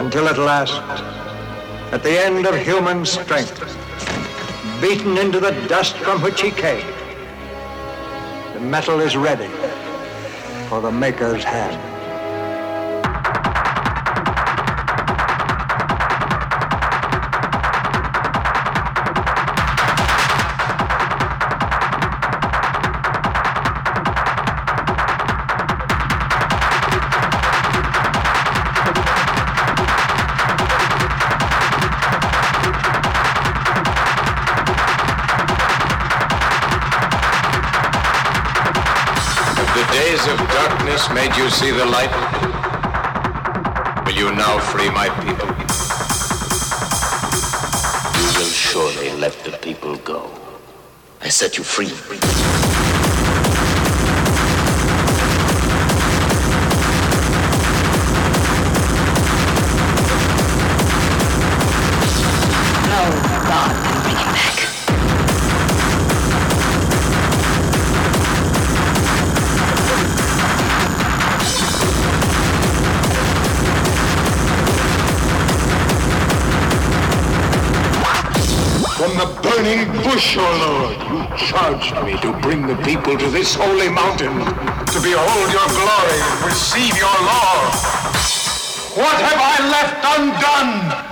Until at last, at the end of human strength, beaten into the dust from which he came, the metal is ready for the maker's hand. Made you see the light? Will you now free my people? You will surely let the people go. I set you free. Burning bush, O Lord. You charged me to bring the people to this holy mountain, to behold your glory and receive your law. What have I left undone?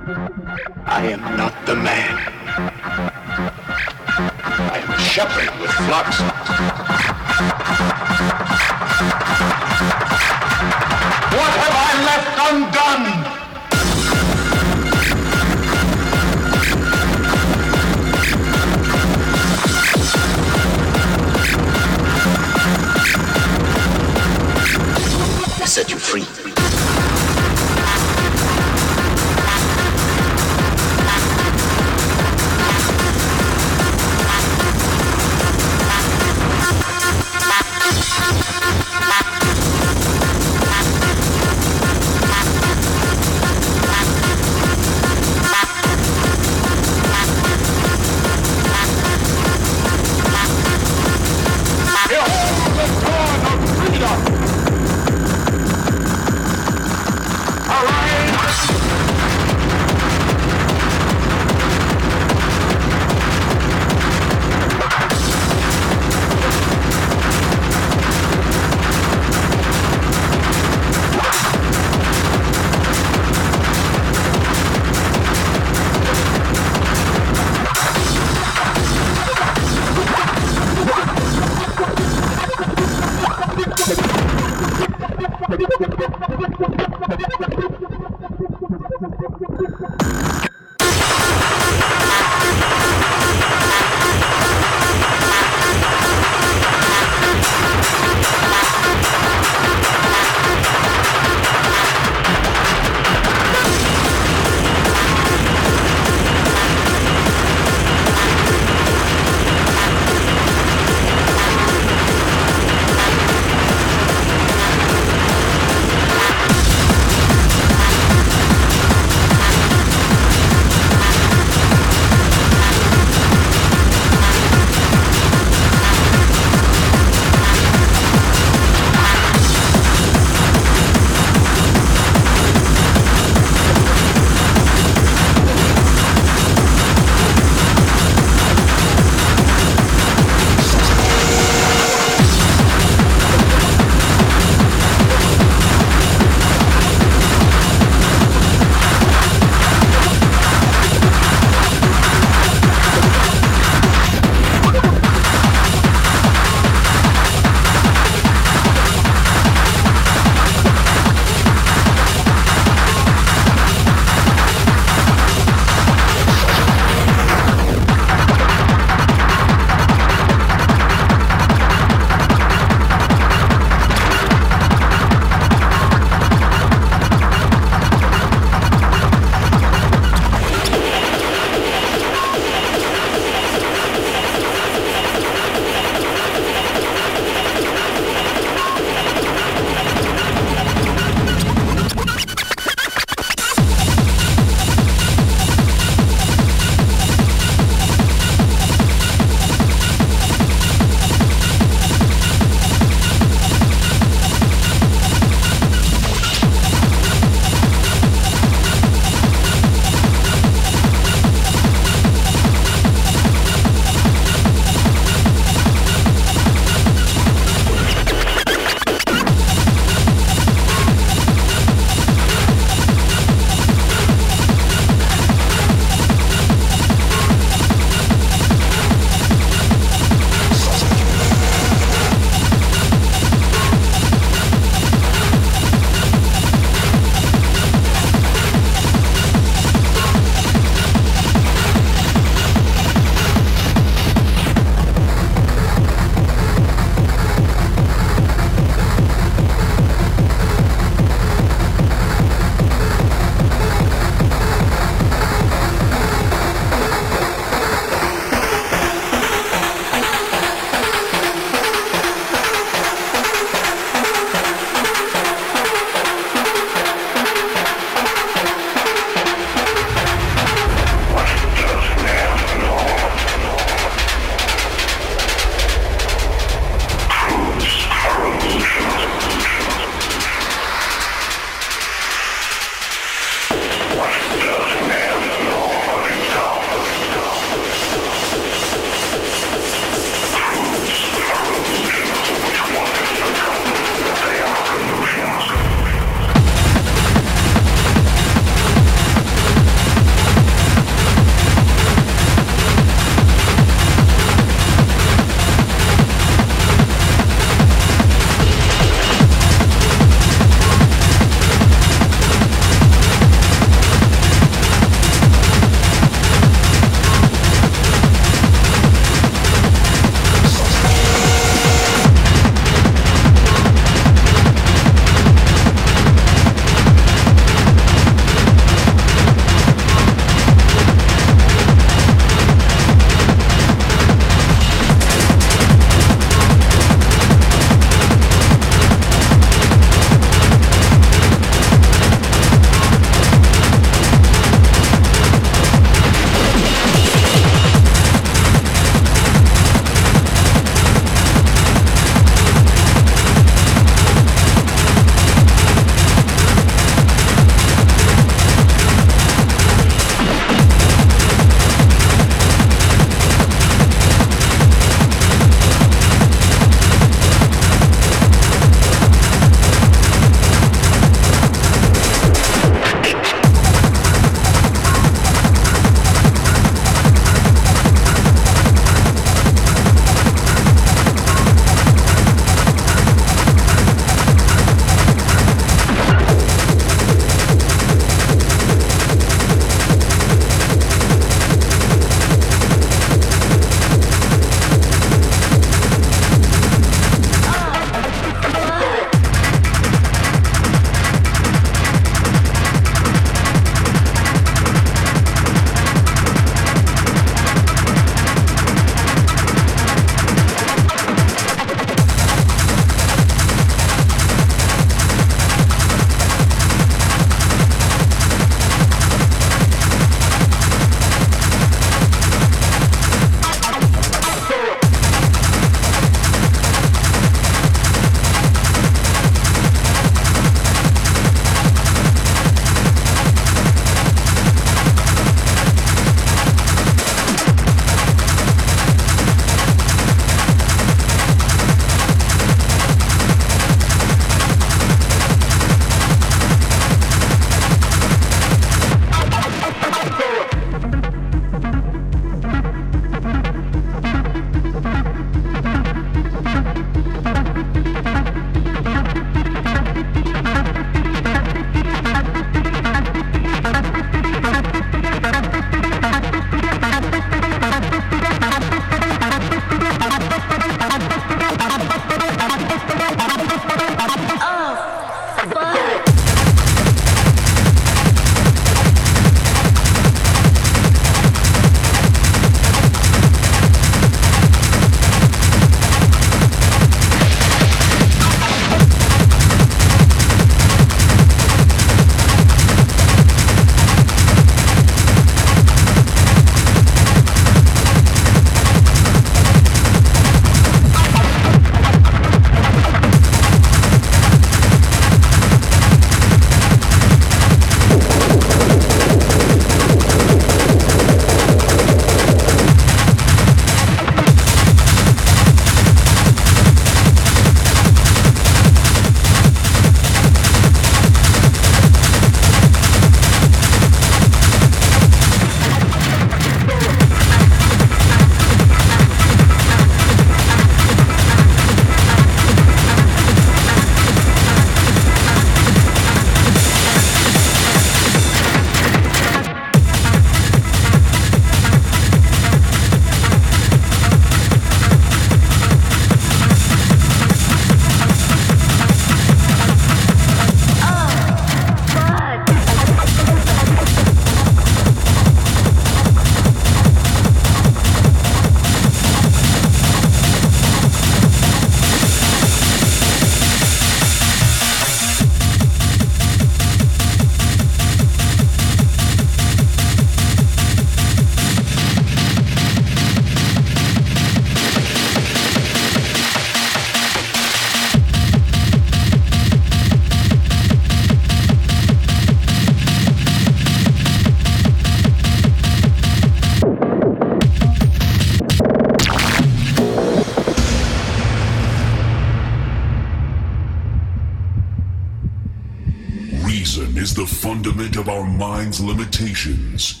Mind's limitations.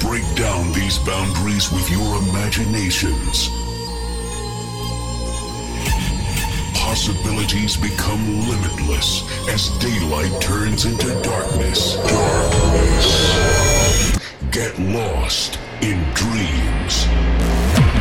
Break down these boundaries with your imaginations. Possibilities become limitless as daylight turns into darkness. Darkness. Get lost in dreams.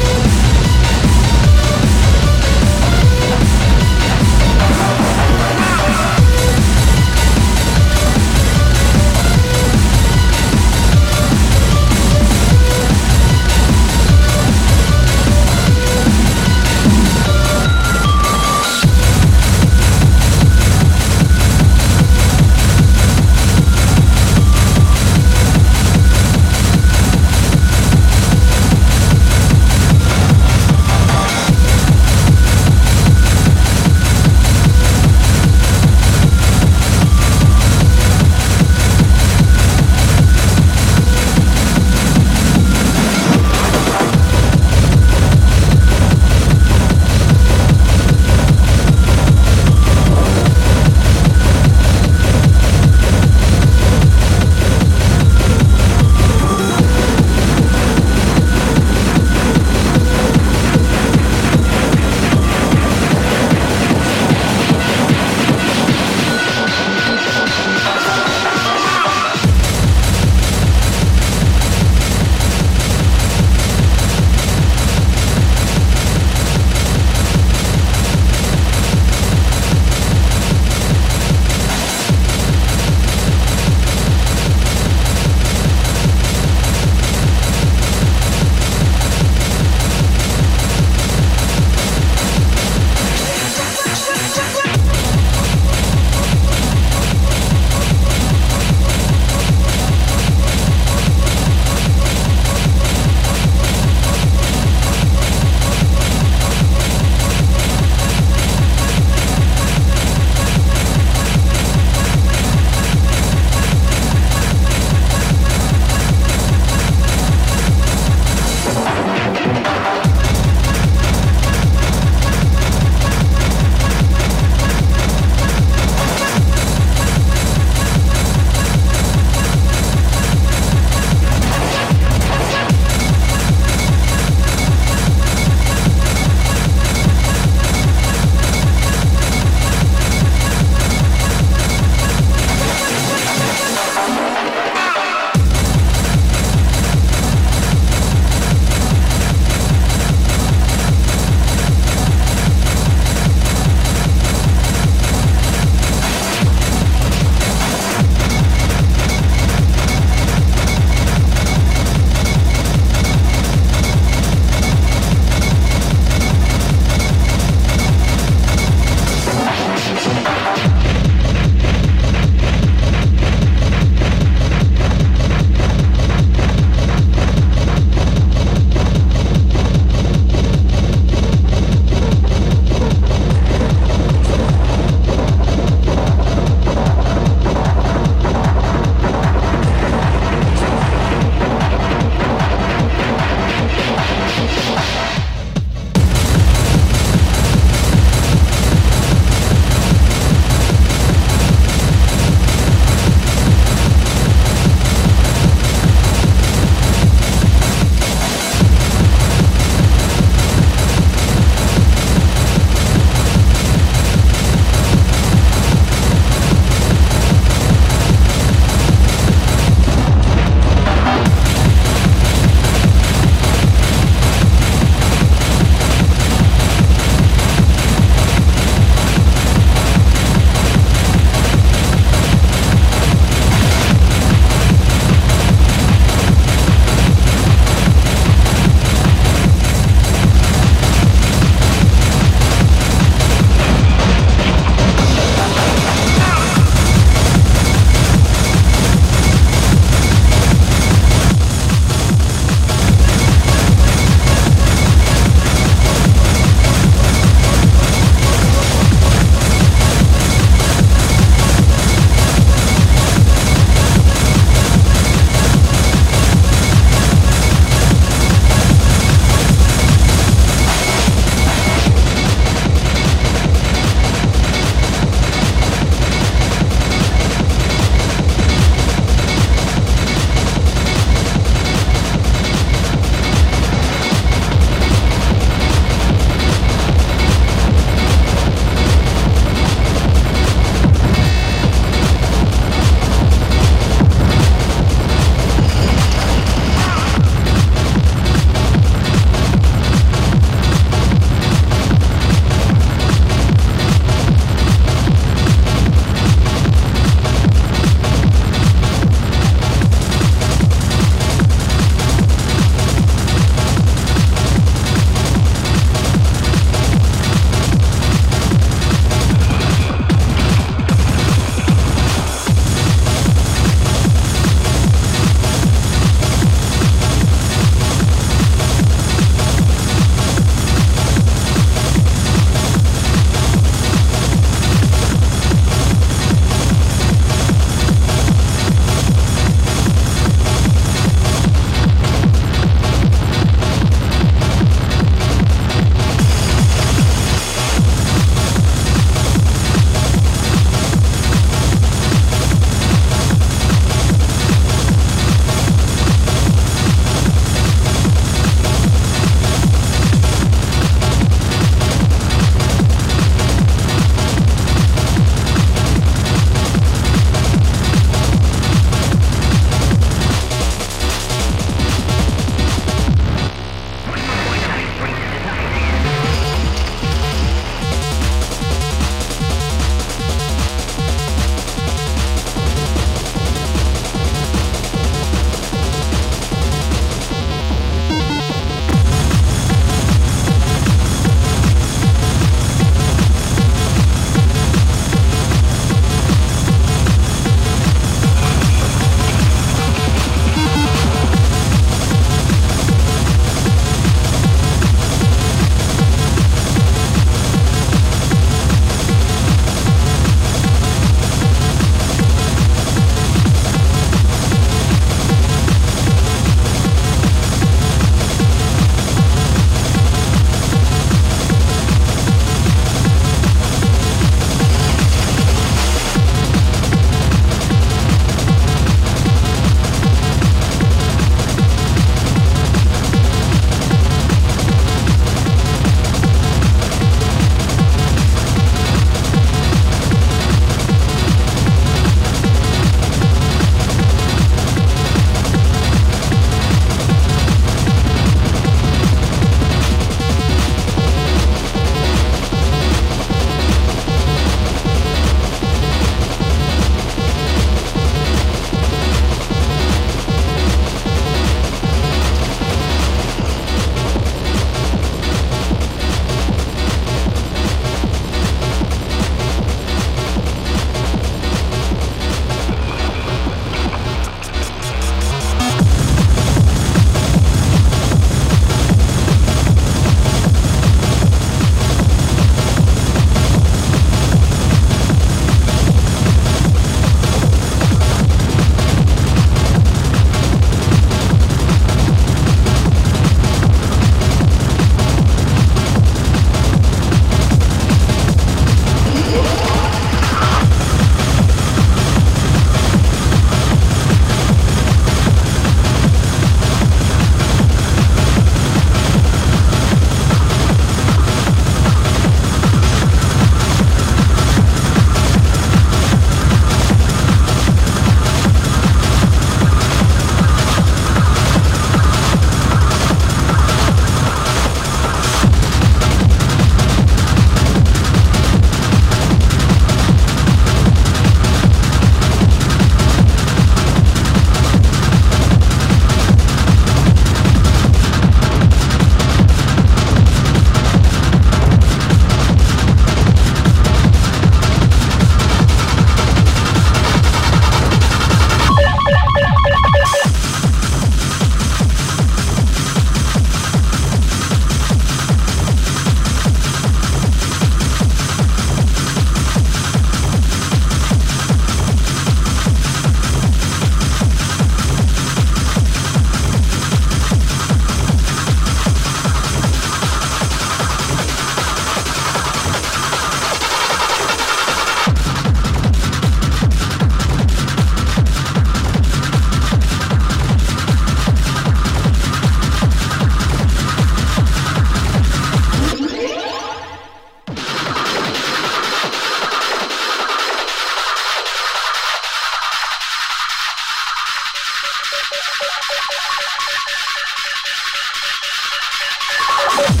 you